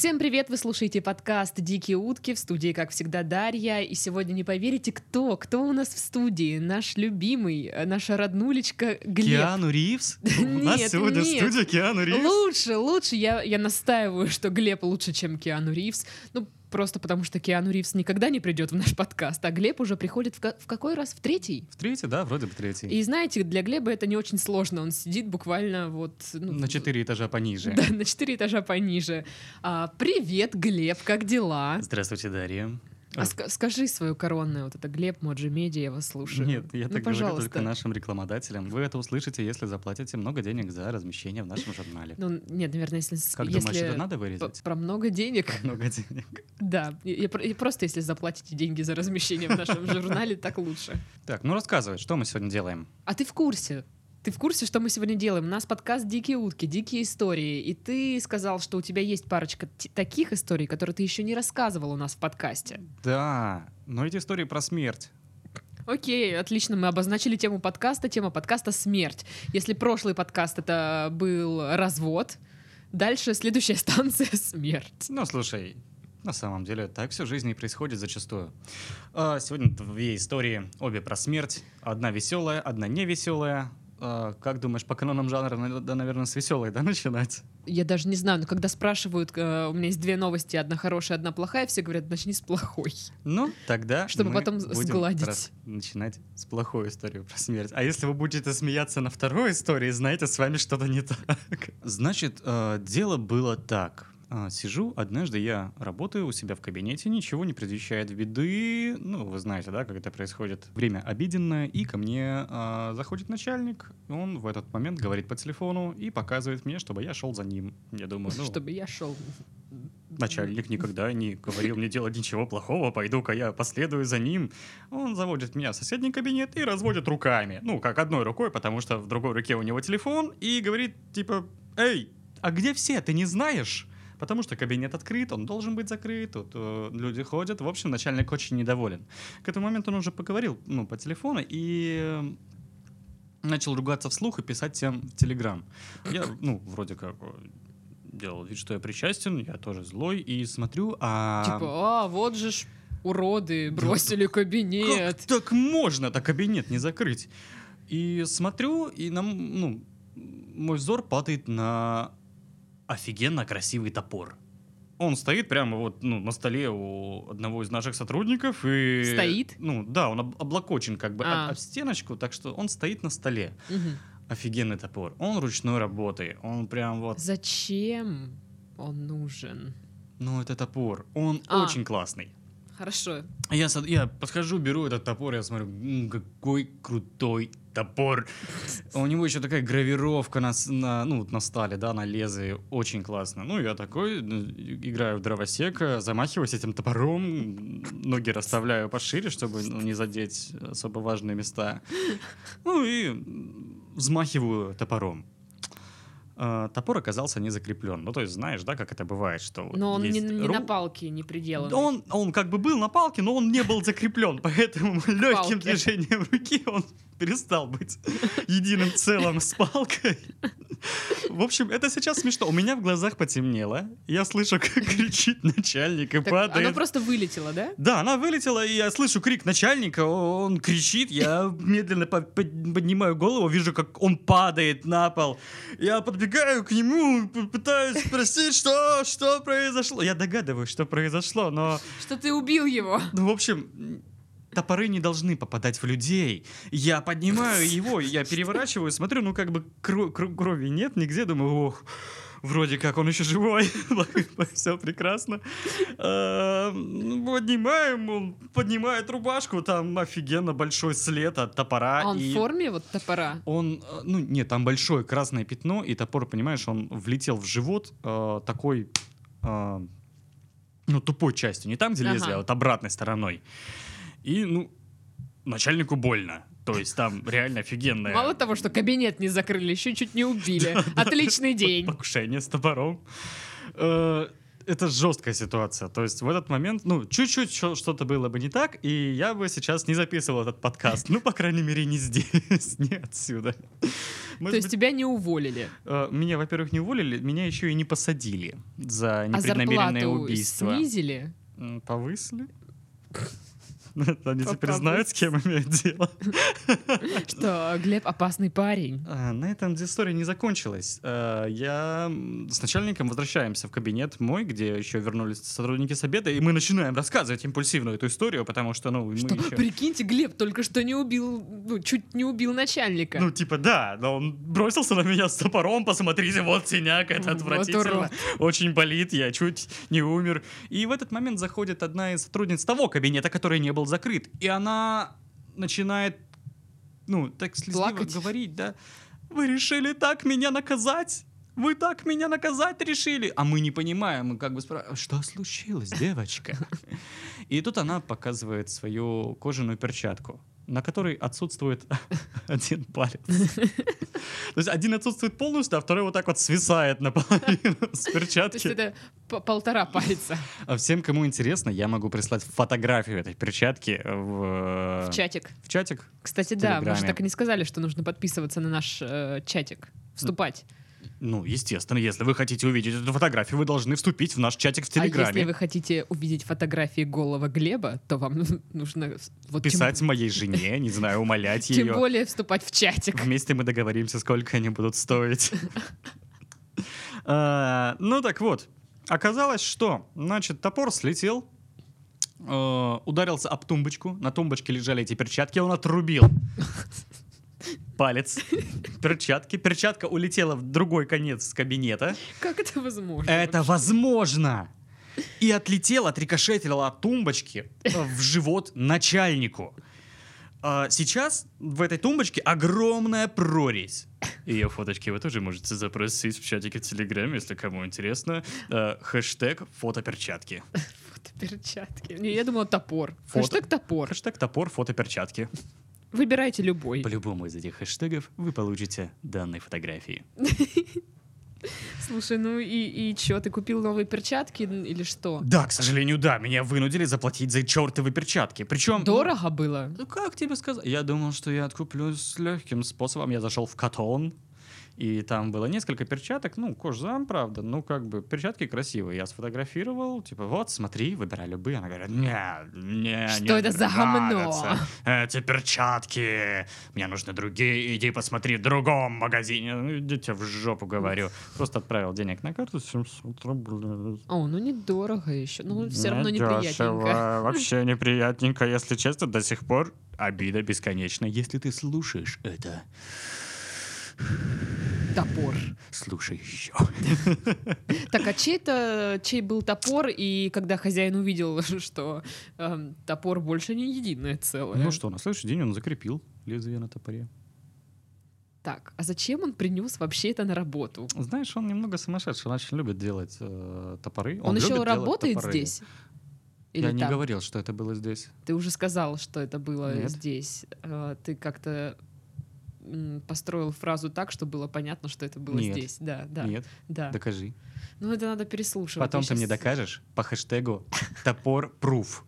Всем привет! Вы слушаете подкаст «Дикие утки» в студии, как всегда, Дарья. И сегодня не поверите, кто? Кто у нас в студии? Наш любимый, э, наша роднулечка Глеб. Киану Ривз? У нас сегодня нет. студия Киану Ривз. Лучше, лучше. Я, я настаиваю, что Глеб лучше, чем Киану Ривз. Ну, просто потому что Киану Ривз никогда не придет в наш подкаст, а Глеб уже приходит в, ка- в какой раз? В третий? В третий, да, вроде бы третий. И знаете, для Глеба это не очень сложно. Он сидит буквально вот... ну, На четыре этажа пониже. Да, на четыре этажа пониже. А, привет, Глеб, как дела? Здравствуйте, Дарья. А ска- скажи свою коронную, вот это Глеб, Моджи Медиа, я вас слушаю. Нет, я ну, так говорю пожалуйста. только нашим рекламодателям. Вы это услышите, если заплатите много денег за размещение в нашем журнале. Ну, нет, наверное, если... Как если думаешь, это надо вырезать? Про много денег, Много денег. да. И- про- и просто если заплатите деньги за размещение в нашем журнале, так лучше. Так, ну рассказывай, что мы сегодня делаем? А ты в курсе? Ты в курсе, что мы сегодня делаем? У нас подкаст «Дикие утки», «Дикие истории». И ты сказал, что у тебя есть парочка таких историй, которые ты еще не рассказывал у нас в подкасте. Да, но эти истории про смерть. Окей, отлично, мы обозначили тему подкаста. Тема подкаста «Смерть». Если прошлый подкаст это был развод, дальше следующая станция «Смерть». Ну, слушай, на самом деле так все в жизни и происходит зачастую. А, сегодня две истории, обе про смерть. Одна веселая, одна невеселая. А, как думаешь, по канонам жанра, надо, наверное, с веселой, да, начинать? Я даже не знаю, но когда спрашивают, э, у меня есть две новости, одна хорошая, одна плохая, все говорят, начни с плохой. Ну, тогда Чтобы мы потом будем сгладить. раз начинать с плохой истории про смерть. А если вы будете смеяться на второй истории, знаете, с вами что-то не так. Значит, э, дело было так. А, Сижу, однажды я работаю у себя в кабинете, ничего не предвещает беды. Ну, вы знаете, да, как это происходит. Время обеденное, и ко мне а, заходит начальник. Он в этот момент говорит по телефону и показывает мне, чтобы я шел за ним. Я думаю, ну, Чтобы я шел. Начальник никогда не говорил мне делать ничего плохого, пойду-ка я последую за ним. Он заводит меня в соседний кабинет и разводит руками. Ну, как одной рукой, потому что в другой руке у него телефон, и говорит, типа, «Эй, а где все, ты не знаешь?» Потому что кабинет открыт, он должен быть закрыт, тут э, люди ходят. В общем, начальник очень недоволен. К этому моменту он уже поговорил ну, по телефону и э, начал ругаться вслух и писать всем в Телеграм. Я, ну, вроде как э, делал вид, что я причастен, я тоже злой, и смотрю, а... Типа, а, вот же ж уроды, бросили кабинет. Как так можно-то кабинет не закрыть? И смотрю, и нам, ну, мой взор падает на офигенно красивый топор. Он стоит прямо вот ну, на столе у одного из наших сотрудников и... Стоит? Ну, да, он об- облокочен как бы А. об, об стеночку, так что он стоит на столе. Офигенный топор. Он ручной работы. Он прям вот... Зачем он нужен? Ну, это топор. Он А. очень классный. Хорошо. Я, я подхожу, беру этот топор, я смотрю, «М, какой крутой топор. У него еще такая гравировка на, на, ну, на стали, да, на лезвии. Очень классно. Ну, я такой, играю в дровосека, замахиваюсь этим топором, ноги расставляю пошире, чтобы ну, не задеть особо важные места. Ну и взмахиваю топором. А, Топор оказался не закреплен. Ну, то есть, знаешь, да, как это бывает, что... вот Но он не, не на ру- палке не приделан. он, он как бы был на палке, но он не был закреплен, поэтому легким движением руки он перестал быть единым целым с палкой. В общем, это сейчас смешно. У меня в глазах потемнело. Я слышу, как кричит начальник и Так падает. Оно просто вылетело, да? Да, она вылетела, и я слышу крик начальника, он кричит, я медленно по- под- поднимаю голову, вижу, как он падает на пол. Я подбегаю к нему, пытаюсь спросить, что, что произошло. Я догадываюсь, что произошло, но, Что ты убил его. ну, в общем, топоры не должны попадать в людей. Я поднимаю его, я переворачиваю, смотрю, ну, как бы кро- кро- крови нет нигде, думаю, ох, Вроде как он еще живой, все прекрасно. А, ну, Поднимаем, он поднимает рубашку, там офигенно большой след от топора. А он в форме вот топора? Он, э, ну нет, там большое красное пятно, и топор, понимаешь, он влетел в живот э, такой, э, ну тупой частью, не там, где лезвие, а вот обратной стороной. И, ну, начальнику больно. То есть там реально офигенная... Мало того, что кабинет не закрыли, еще чуть не убили. Отличный день. Покушение с топором. Э, это жесткая ситуация. То есть в этот момент, ну, чуть-чуть что-то было бы не так, и я бы сейчас не записывал этот подкаст. Ну, по крайней мере, не здесь, не отсюда. То есть тебя не уволили. э, меня, во-первых, не уволили, меня еще и не посадили за А непреднамеренное зарплату убийство. снизили? Повысили? Они теперь знают, с кем имеют дело. Что Глеб опасный парень. А, На этом история не закончилась. А, Я с начальником возвращаемся в кабинет мой, где еще вернулись сотрудники с обеда, и мы начинаем рассказывать импульсивно эту историю, потому что, ну, Что, еще... прикиньте, Глеб только что не убил, ну, чуть не убил начальника. Ну, типа, да, но он бросился на меня с топором, посмотрите, вот синяк, это Вот отвратительно, урод. очень болит, я чуть не умер. И в этот момент заходит одна из сотрудниц того кабинета, который не был закрыт, и она начинает, ну, так слезливо Плакать. говорить, да, вы решили так меня наказать? Вы так меня наказать решили? А мы не понимаем, мы как бы спрашиваем, что случилось, девочка? И тут она показывает свою кожаную перчатку, на которой отсутствует один палец. То есть один отсутствует полностью, а второй вот так вот свисает наполовину с То есть перчатки. это по- полтора пальца А всем, кому интересно, я могу прислать фотографию этой перчатки в, в чатик. в чатик. Кстати, да, мы же так и не сказали, что нужно подписываться на наш э, чатик, вступать. Ну, естественно, если вы хотите увидеть эту фотографию, вы должны вступить в наш чатик в А если Телеграме. вы хотите увидеть фотографии голого Глеба, то вам нужно вот тем- Писать моей жене, не знаю, умолять тем, ее. более вступать в чатик. Вместе мы договоримся, сколько они будут стоить. А, Ну так вот, оказалось, что, значит, топор слетел, э, ударился об тумбочку, на тумбочке лежали эти перчатки, он отрубил палец перчатки, перчатка улетела в другой конец кабинета. Как это возможно? Это возможно! И отлетел, отрикошетил от тумбочки э, в живот начальнику. А Сейчас в этой тумбочке огромная прорезь. Ее фоточки вы тоже можете запросить в чатике в Телеграме, если кому интересно. Э, Хэштег фотоперчатки. Перчатки. Не, я думала топор. Фото. Хэштег топор. Хэштег топор фотоперчатки. Выбирайте любой. По любому из этих хэштегов вы получите данные фотографии. Слушай, ну и, и чё, ты купил новые перчатки или что? Да, к сожалению, да, меня вынудили заплатить за чертовы перчатки. Причем... Дорого было? Ну, как тебе сказать? Я думал, что я откуплюсь легким способом. Я зашел в Катон, и там было несколько перчаток, ну, кожзам, правда, ну, как бы, перчатки красивые. Я сфотографировал, типа, вот, смотри, выбирай любые. Она говорит, не, не, Что не это за гомно?» нравятся Эти перчатки, мне нужны другие, иди посмотри в другом магазине. Ну, идите в жопу, говорю. Просто отправил денег на карту, 700 рублей. О, ну недорого еще. Ну, все равно неприятненько. Вообще неприятненько, если честно, до сих пор обида бесконечна. Если ты слушаешь это, Топор. слушай еще. Так, а чей это, чей был топор, и когда хозяин увидел, что эм, топор больше не единое целое? Ну что, на следующий день он закрепил лезвие на топоре. Так, а зачем он принес вообще это на работу? Знаешь, он немного сумасшедший, он очень любит делать э, топоры. Он, еще любит делать работает топоры. здесь? Или Я не там? говорил, что это было здесь. Ты уже сказал, что это было Нет. здесь. Э, Ты как-то построил фразу так, что было понятно, что это было Нет. здесь. Да, да, Нет, да. докажи. Ну, это надо переслушивать. Потом Я ты мне щас- докажешь по хэштегу топор пруф.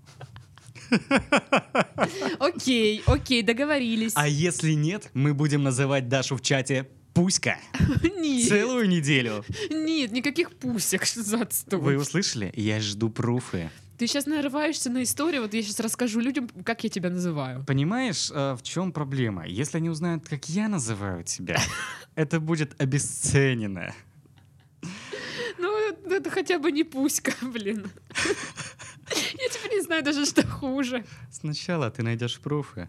Окей, окей, договорились. А если нет, мы будем называть Дашу в чате Пуська Нет, целую неделю. нет, никаких пусек, за отстой. Вы услышали? Я жду пруфы. Ты сейчас нарываешься на историю, вот я сейчас расскажу людям, как я тебя называю. Понимаешь, э, в чем проблема? Если они узнают, как я называю тебя, это будет обесценено. Ну, это, это хотя бы не пуська, блин. Я теперь не знаю даже, что хуже. Сначала ты найдешь пруфы,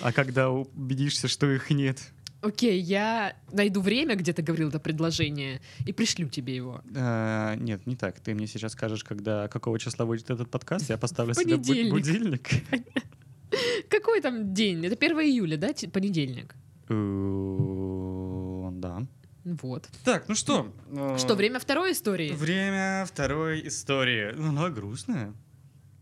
а когда убедишься, что их нет, Окей, я найду время, где ты говорил это предложение, и пришлю тебе его. А, нет, не так. Ты мне сейчас скажешь, когда какого числа выйдет этот подкаст, я поставлю себе бу- Понедельник. будильник. Какой там день? Это 1 июля, да? Понедельник. Э, Да. Вот. Так, ну что? Что, время второй истории? Время второй истории. Ну, Она грустная.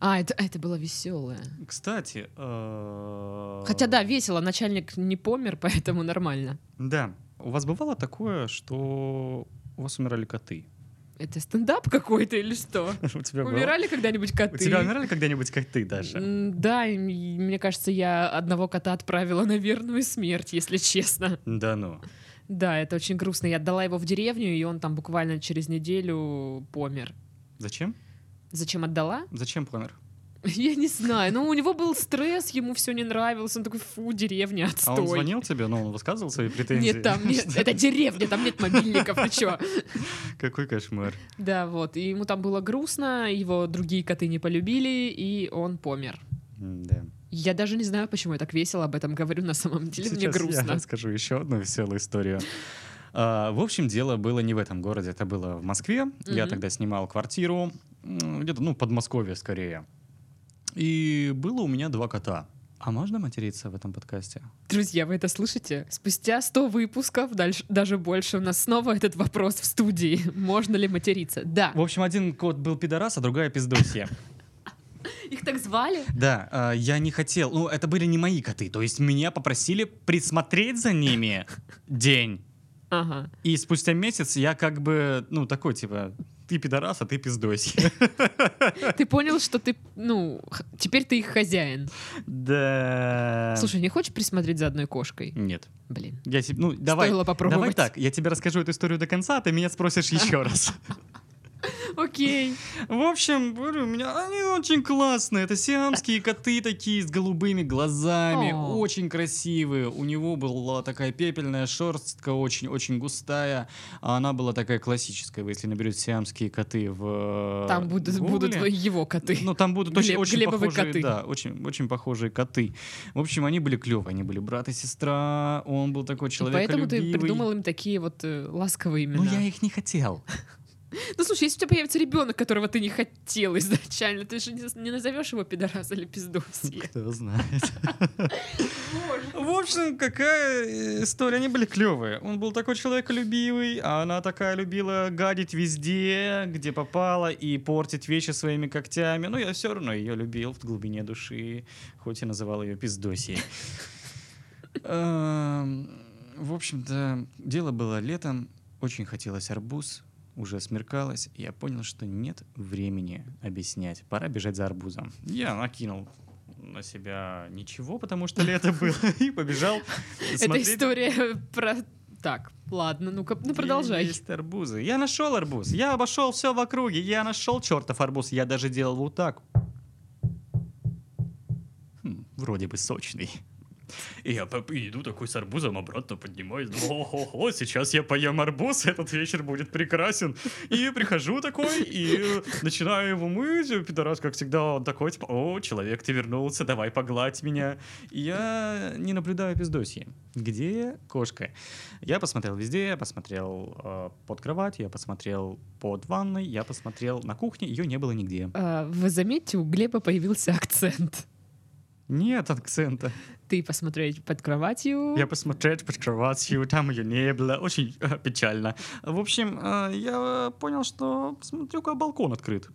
А, это, это было веселое. Кстати. э, Хотя да, весело, начальник не помер, поэтому нормально. Да. У вас бывало такое, что у вас умирали коты? Это стендап какой-то или что? У тебя было? Умирали когда-нибудь коты? У тебя умирали когда-нибудь коты? М, Да, и м- мне кажется, я одного кота отправила на верную смерть, если честно. Да ну. Да, это очень грустно. Я отдала его в деревню, и он там буквально через неделю помер. Зачем? Зачем отдала? Зачем помер? Я не знаю. Ну, у него был стресс, ему все не нравилось. Он такой, фу, деревня, А отстой. он звонил тебе, но он высказывал свои претензии? Нет, там нет. Это деревня, там нет мобильников, ты чё? Какой кошмар. Да, вот. И ему там было грустно, его другие коты не полюбили, и он помер. Да. Я даже не знаю, почему я так весело об этом говорю на самом деле. Мне Сейчас я грустно. расскажу еще одну веселую историю. А, В общем, дело было не в этом городе, это было в Москве. Я Мгм. тогда снимал квартиру, где-то, ну, Подмосковье скорее. И было у меня два кота. А можно материться в этом подкасте? Друзья, вы это слышите? Спустя 100 выпусков, дальше, даже больше, у нас снова этот вопрос в студии. Можно ли материться? Да. В общем, один кот был пидорас, а другая пиздосья. Их так звали? Да, а, я не хотел. Ну, это были не мои коты. То есть меня попросили присмотреть за ними день. Ага. И спустя месяц я как бы, ну, такой, типа, ты пидорас, а ты пиздосья. Ты понял, что ты, ну, теперь ты их хозяин. Да. Слушай, не хочешь присмотреть за одной кошкой? Нет. Блин. Я тебе, ну, давай, Стоило попробовать. давай так, я тебе расскажу эту историю до конца, а ты меня спросишь еще раз. Окей. В общем, говорю, у меня они очень классные. Это сиамские коты такие с голубыми глазами, О. очень красивые. У него была такая пепельная шерстка, очень-очень густая. А она была такая классическая. Вы если наберете сиамские коты в э, Там будут, будут его коты. Ну, там будут очень, Глеб- очень похожие, коты. да, очень, очень похожие коты. В общем, они были клевые, они были брат и сестра, он был такой человек поэтому ты придумал им такие вот э, ласковые имена. Ну, я их не хотел. Ну слушай, если у тебя появится ребенок, которого ты не хотел изначально, ты же не, назовешь его пидорас или пиздосье. Кто знает. В общем, какая э, история. Они были клевые. Он был такой человеколюбивый, а она такая любила гадить везде, где попала, и портить вещи своими когтями. Но я все равно ее любил в глубине души, хоть и называл ее пиздосией. Эм, В общем-то, дело было летом. Очень хотелось арбуз. Уже смеркалось, и я понял, что нет времени объяснять. Пора бежать за арбузом. Я накинул на себя ничего, потому что лето было, и побежал Это история про... Так, ладно, ну-ка, ну продолжай. Есть арбузы. Я нашел арбуз. Я обошел все в округе. Я нашел чертов арбуз. Я даже делал вот так. Хм, вроде бы сочный. И я иду такой с арбузом обратно поднимаюсь. О-хо-хо, сейчас я поем арбуз, этот вечер будет прекрасен. И прихожу такой, и начинаю его мыть. Пидорас, как всегда, он такой, типа, о, человек, ты вернулся, давай погладь меня. И я не наблюдаю пиздосье. Где кошка? Я посмотрел везде, я посмотрел э, под кровать, я посмотрел под ванной, я посмотрел на кухне, ее не было нигде. А, Вы заметьте, у Глеба появился акцент. Нет акцента. Ты посмотреть под кроватью. Я посмотрел под кроватью, там ее не было, очень э, печально. В общем, э, я понял, что смотрю-ка балкон открыт.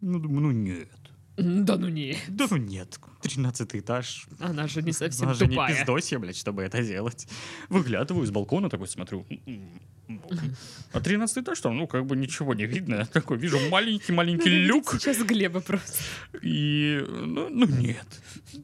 Ну, думаю, ну нет. Да ну не, Да ну нет, 13 этаж. она же не совсем Она же не пиздосья, блядь, чтобы это делать. Выглядываю с балкона, такой смотрю. А 13 этаж там, ну, как бы ничего не видно. Такой вижу маленький-маленький Надо люк. Сейчас Глеба просто. И, ну, ну, нет.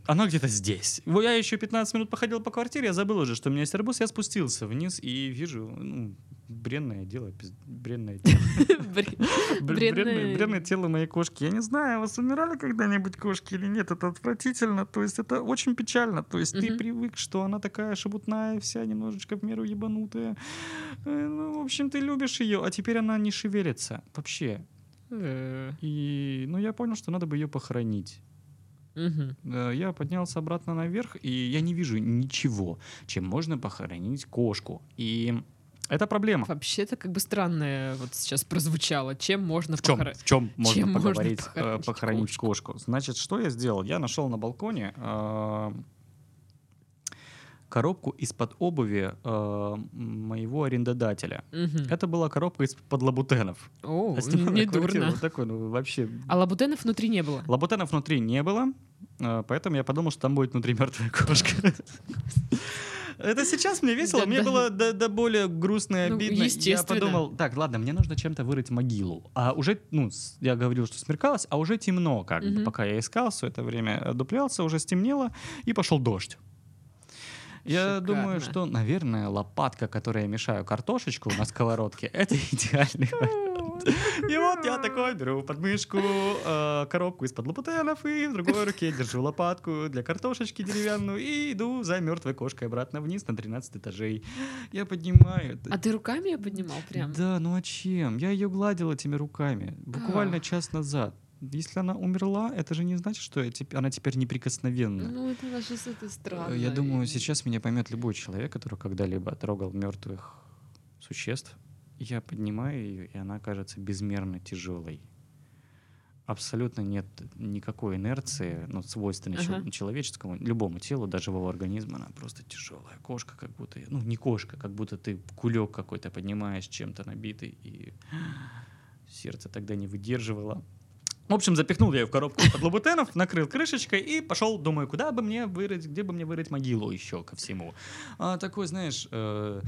Она где-то здесь. Я еще 15 минут походил по квартире, я забыл уже, что у меня есть арбуз. Я спустился вниз и вижу, ну, бренное дело, бренное тело. Бренное- тело моей кошки. Я не знаю, у вас умирали когда-нибудь кошки или нет. Это отвратительно. То есть это очень печально. То есть ты привык, что она такая шебутная, вся немножечко в меру ебанутая. Э, Ну, в общем, ты любишь ее, а теперь она не шевелится вообще. Э, И, ну, я понял, что надо бы ее похоронить. Э, Я поднялся обратно наверх, и я не вижу ничего, чем можно похоронить кошку. И это проблема. Вообще-то как бы странное вот сейчас прозвучало. Чем можно В чем, похоронить? в чем можно Чем можно поговорить, э, похоронить похоронить кошку? Значит, что я сделал? Я нашел на балконе э, коробку из-под обуви э, моего арендодателя. Мгм. Это была коробка из-под лабутенов. О, не дурно. Вот такой, ну, вообще. А лабутенов внутри не было. Лабутенов внутри не было, э, поэтому я подумал, что там будет внутри мертвая кошка. Это сейчас мне весело, Да, мне да. было до, до более грустно и Ну, обидно. Я подумал, так, ладно, мне нужно чем-то вырыть могилу. А уже, ну, я говорил, что смеркалось, а уже темно, как бы. Мгм. Пока я искал, все это время отдуплялся, уже стемнело, и пошел дождь. Я Шикарно. думаю, что, наверное, лопатка, которой я мешаю картошечку на сковородке, это идеальный вариант. И вот я такой беру под мышку э, коробку из-под лопутенов и в другой руке держу лопатку для картошечки деревянную и иду за мертвой кошкой обратно вниз на 13 этажей. Я поднимаю. А ты руками ее поднимал прям? Да, ну а чем? Я ее гладил этими руками буквально Ах. час назад. Если она умерла, это же не значит, что я теп- она теперь неприкосновенна. Ну, это даже с этой странно. Я думаю, сейчас меня поймет любой человек, который когда-либо трогал мертвых существ. Я поднимаю ее, и она кажется безмерно тяжелой. Абсолютно нет никакой инерции, ну, свойственной Ага. человеческому, любому телу, даже живого организма, она просто тяжелая. Кошка, как будто, ну, не кошка, как будто ты кулек какой-то поднимаешь, чем-то набитый, и сердце тогда не выдерживало. В общем, запихнул я ее в коробку под лабутенов, накрыл крышечкой и пошел, думаю, куда бы мне вырыть, где бы мне вырыть могилу еще ко всему. А, такой, знаешь, э,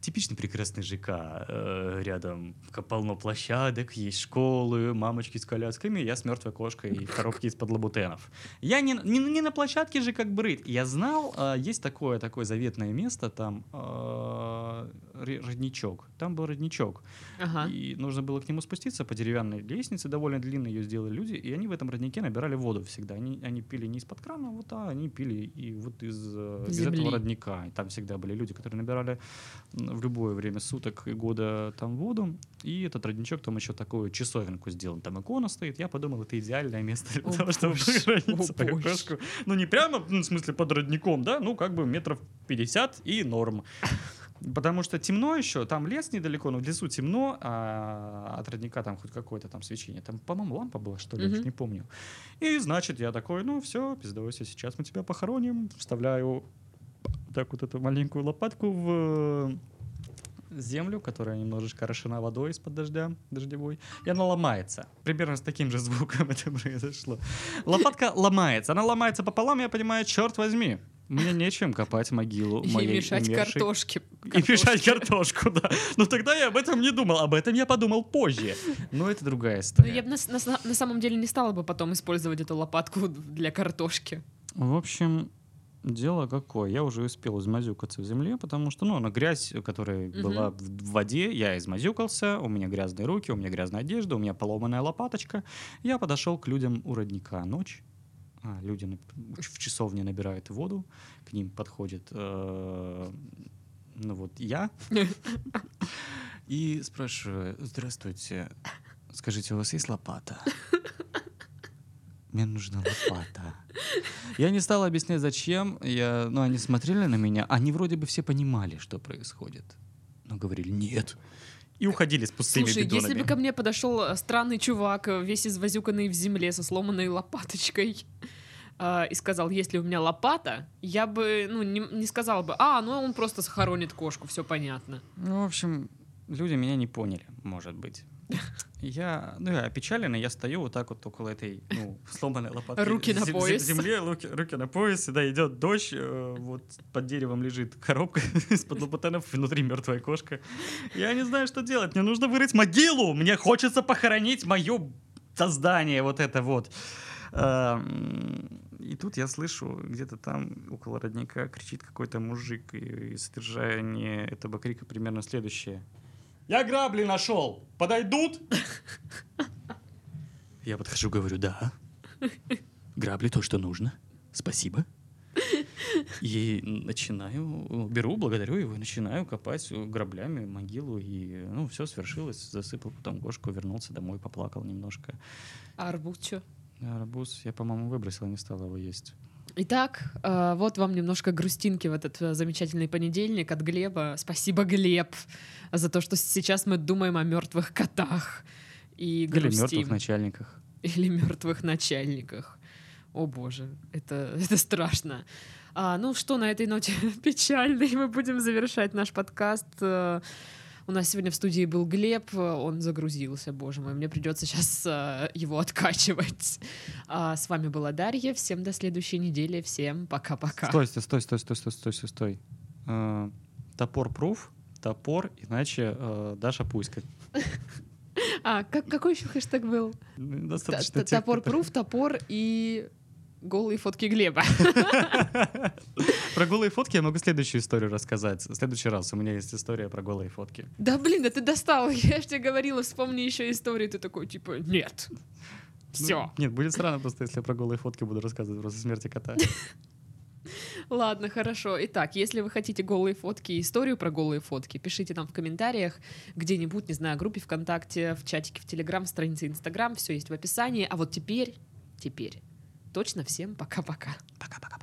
типичный прекрасный ЖК. э, рядом полно площадок, есть школы, мамочки с колясками, я с мертвой кошкой и в коробке из-под лабутенов. Я не, не, не на площадке же как бы рыть. Я знал, э, есть такое, такое заветное место, там э, родничок. Там был родничок. Ага. И нужно было к нему спуститься по деревянной лестнице, довольно длинной ее сделали люди, и они в этом роднике набирали воду всегда. Они, они пили не из-под крана, вот, а они пили и вот из, э, из Земли. этого родника. И там всегда были люди, которые набирали в любое время суток и года там воду. И этот родничок там еще такую часовенку сделан. Там икона стоит. Я подумал, это идеальное место для О, того, чтобы свою боже. кошку. Ну, не прямо, ну, в смысле, под родником, да, ну, как бы метров 50 и норм. Потому что темно еще, там лес недалеко, но в лесу темно, а от родника там хоть какое-то там свечение. Там, по-моему, лампа была, что ли, я уж Мгм. не помню. И, значит, я такой, ну, все, пиздуйся, сейчас мы тебя похороним. Вставляю так вот эту маленькую лопатку в землю, которая немножечко орошена водой из-под дождя, дождевой, и она ломается. Примерно с таким же звуком это произошло. Лопатка ломается. Она ломается пополам, я понимаю, черт возьми, мне нечем копать могилу И моей мешать умершей картошки. и мешать картошку, да. Но тогда я об этом не думал. Об этом я подумал позже. Но это другая Ну, история. я бы на, на на самом деле не стала бы потом использовать эту лопатку для картошки. В общем, дело какое. Я уже успел измазюкаться в земле, потому что, ну, она грязь, которая Мгм. была в воде, я измазюкался, у меня грязные руки, у меня грязная одежда, у меня поломанная лопаточка. Я подошел к людям у родника ночь. А, люди в часовне набирают воду, к ним подходит, э, ну вот я, и спрашиваю, здравствуйте, скажите, у вас есть лопата? Мне нужна лопата. Я не стал объяснять, зачем. Я, ну, они смотрели на меня. Они вроде бы все понимали, что происходит. Но говорили «нет». И уходили с пустыми Слушай, бидонами. если бы ко мне подошел э, странный чувак, э, весь извозюканный в земле, со сломанной лопаточкой, а, и сказал, есть ли у меня лопата, я бы, ну, не, не сказала бы, а, ну он просто схоронит кошку, все понятно. Ну, в общем, люди меня не поняли, может быть. Я, ну, я опечаленный, я стою вот так вот около этой, ну, сломанной лопатки. Руки на пояс. земле, руки, руки на пояс, да, идет дождь, э, вот под деревом лежит коробка из-под лопутенов, внутри мертвая кошка. Я не знаю, что делать, мне нужно вырыть могилу, мне хочется похоронить мое создание, вот это вот. Эм, И тут я слышу, где-то там около родника кричит какой-то мужик, и содержание этого крика примерно следующее. Я грабли нашел, подойдут? Я подхожу, говорю, да. Грабли то, что нужно. Спасибо. И начинаю, беру, благодарю его, и начинаю копать граблями могилу. И, ну, все свершилось. Засыпал потом кошку, вернулся домой, поплакал немножко. А арбуз? А Арбуз я, по-моему, выбросил, не стал его есть. Итак, э, вот вам немножко грустинки в этот э, замечательный понедельник от Глеба. Спасибо, Глеб, за то, что сейчас мы думаем о мертвых котах и Или грустим. мертвых начальниках. или мертвых начальниках. О боже, это, это страшно. А, ну что, на этой ноте печальной мы будем завершать наш подкаст. У нас сегодня в студии был Глеб, он загрузился, боже мой, мне придется сейчас э, его откачивать. А, с вами была Дарья, всем до следующей недели, всем пока-пока. Стой, стой, стой, стой, стой, стой, стой, стой. Э, топор пруф, топор, иначе э, Даша пуська. А, как, какой еще хэштег был? Топор пруф, топор и голые фотки Глеба. Про голые фотки я могу следующую историю рассказать. В следующий раз у меня есть история про голые фотки. Да блин, да ты достал. Я же тебе говорила, вспомни еще историю. Ты такой, типа, нет. Все. Ну, нет, будет странно просто, если я про голые фотки буду рассказывать просто смерти кота. Ладно, хорошо. Итак, если вы хотите голые фотки и историю про голые фотки, пишите нам в комментариях где-нибудь, не знаю, в группе ВКонтакте, в чатике в Телеграм, в странице Инстаграм, все есть в описании. А вот теперь, теперь, точно всем пока-пока. Пока-пока.